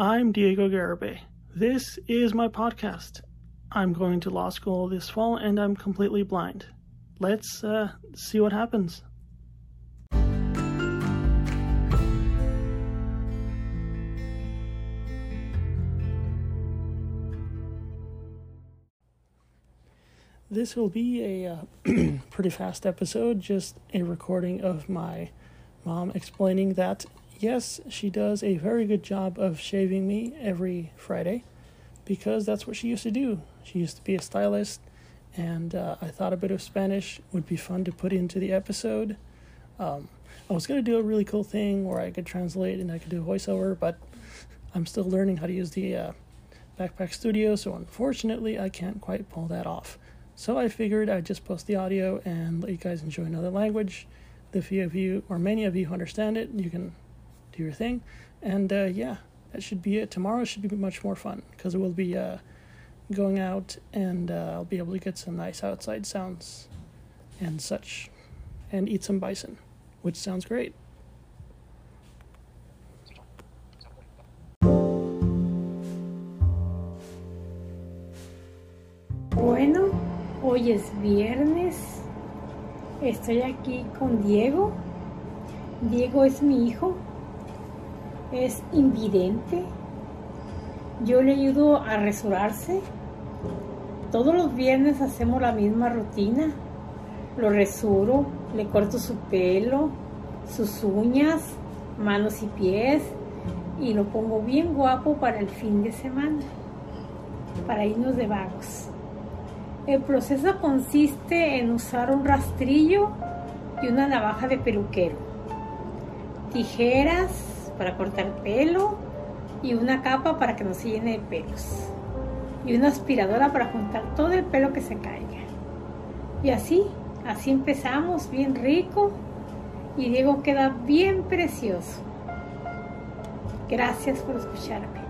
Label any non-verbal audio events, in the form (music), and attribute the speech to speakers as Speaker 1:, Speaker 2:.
Speaker 1: I'm Diego Garibay. This is my podcast. I'm going to law school this fall and I'm completely blind. Let's uh, see what happens. This will be a uh, (clears throat) pretty fast episode, just a recording of my mom explaining that yes, she does a very good job of shaving me every Friday because that's what she used to do. She used to be a stylist, and uh, I thought a bit of Spanish would be fun to put into the episode. Um, I was going to do a really cool thing where I could translate and I could do a voiceover, but I'm still learning how to use the uh, Backpack Studio, so unfortunately, I can't quite pull that off. So I figured I'd just post the audio and let you guys enjoy another language. The few of you, or many of you who understand it, you can do your thing. And uh, yeah, that should be it. Tomorrow should be much more fun because we'll be uh, going out and uh, I'll be able to get some nice outside sounds and such and eat some bison, which sounds great.
Speaker 2: Bueno, hoy es viernes. Estoy aquí con Diego. Diego es mi hijo. Es invidente. Yo le ayudo a resurarse. Todos los viernes hacemos la misma rutina. Lo resuro, le corto su pelo, sus uñas, manos y pies y lo pongo bien guapo para el fin de semana, para irnos de vagos. El proceso consiste en usar un rastrillo y una navaja de peluquero, tijeras para cortar pelo y una capa para que no se llene de pelos y una aspiradora para juntar todo el pelo que se caiga. Y así, así empezamos bien rico y Diego queda bien precioso. Gracias por escucharme.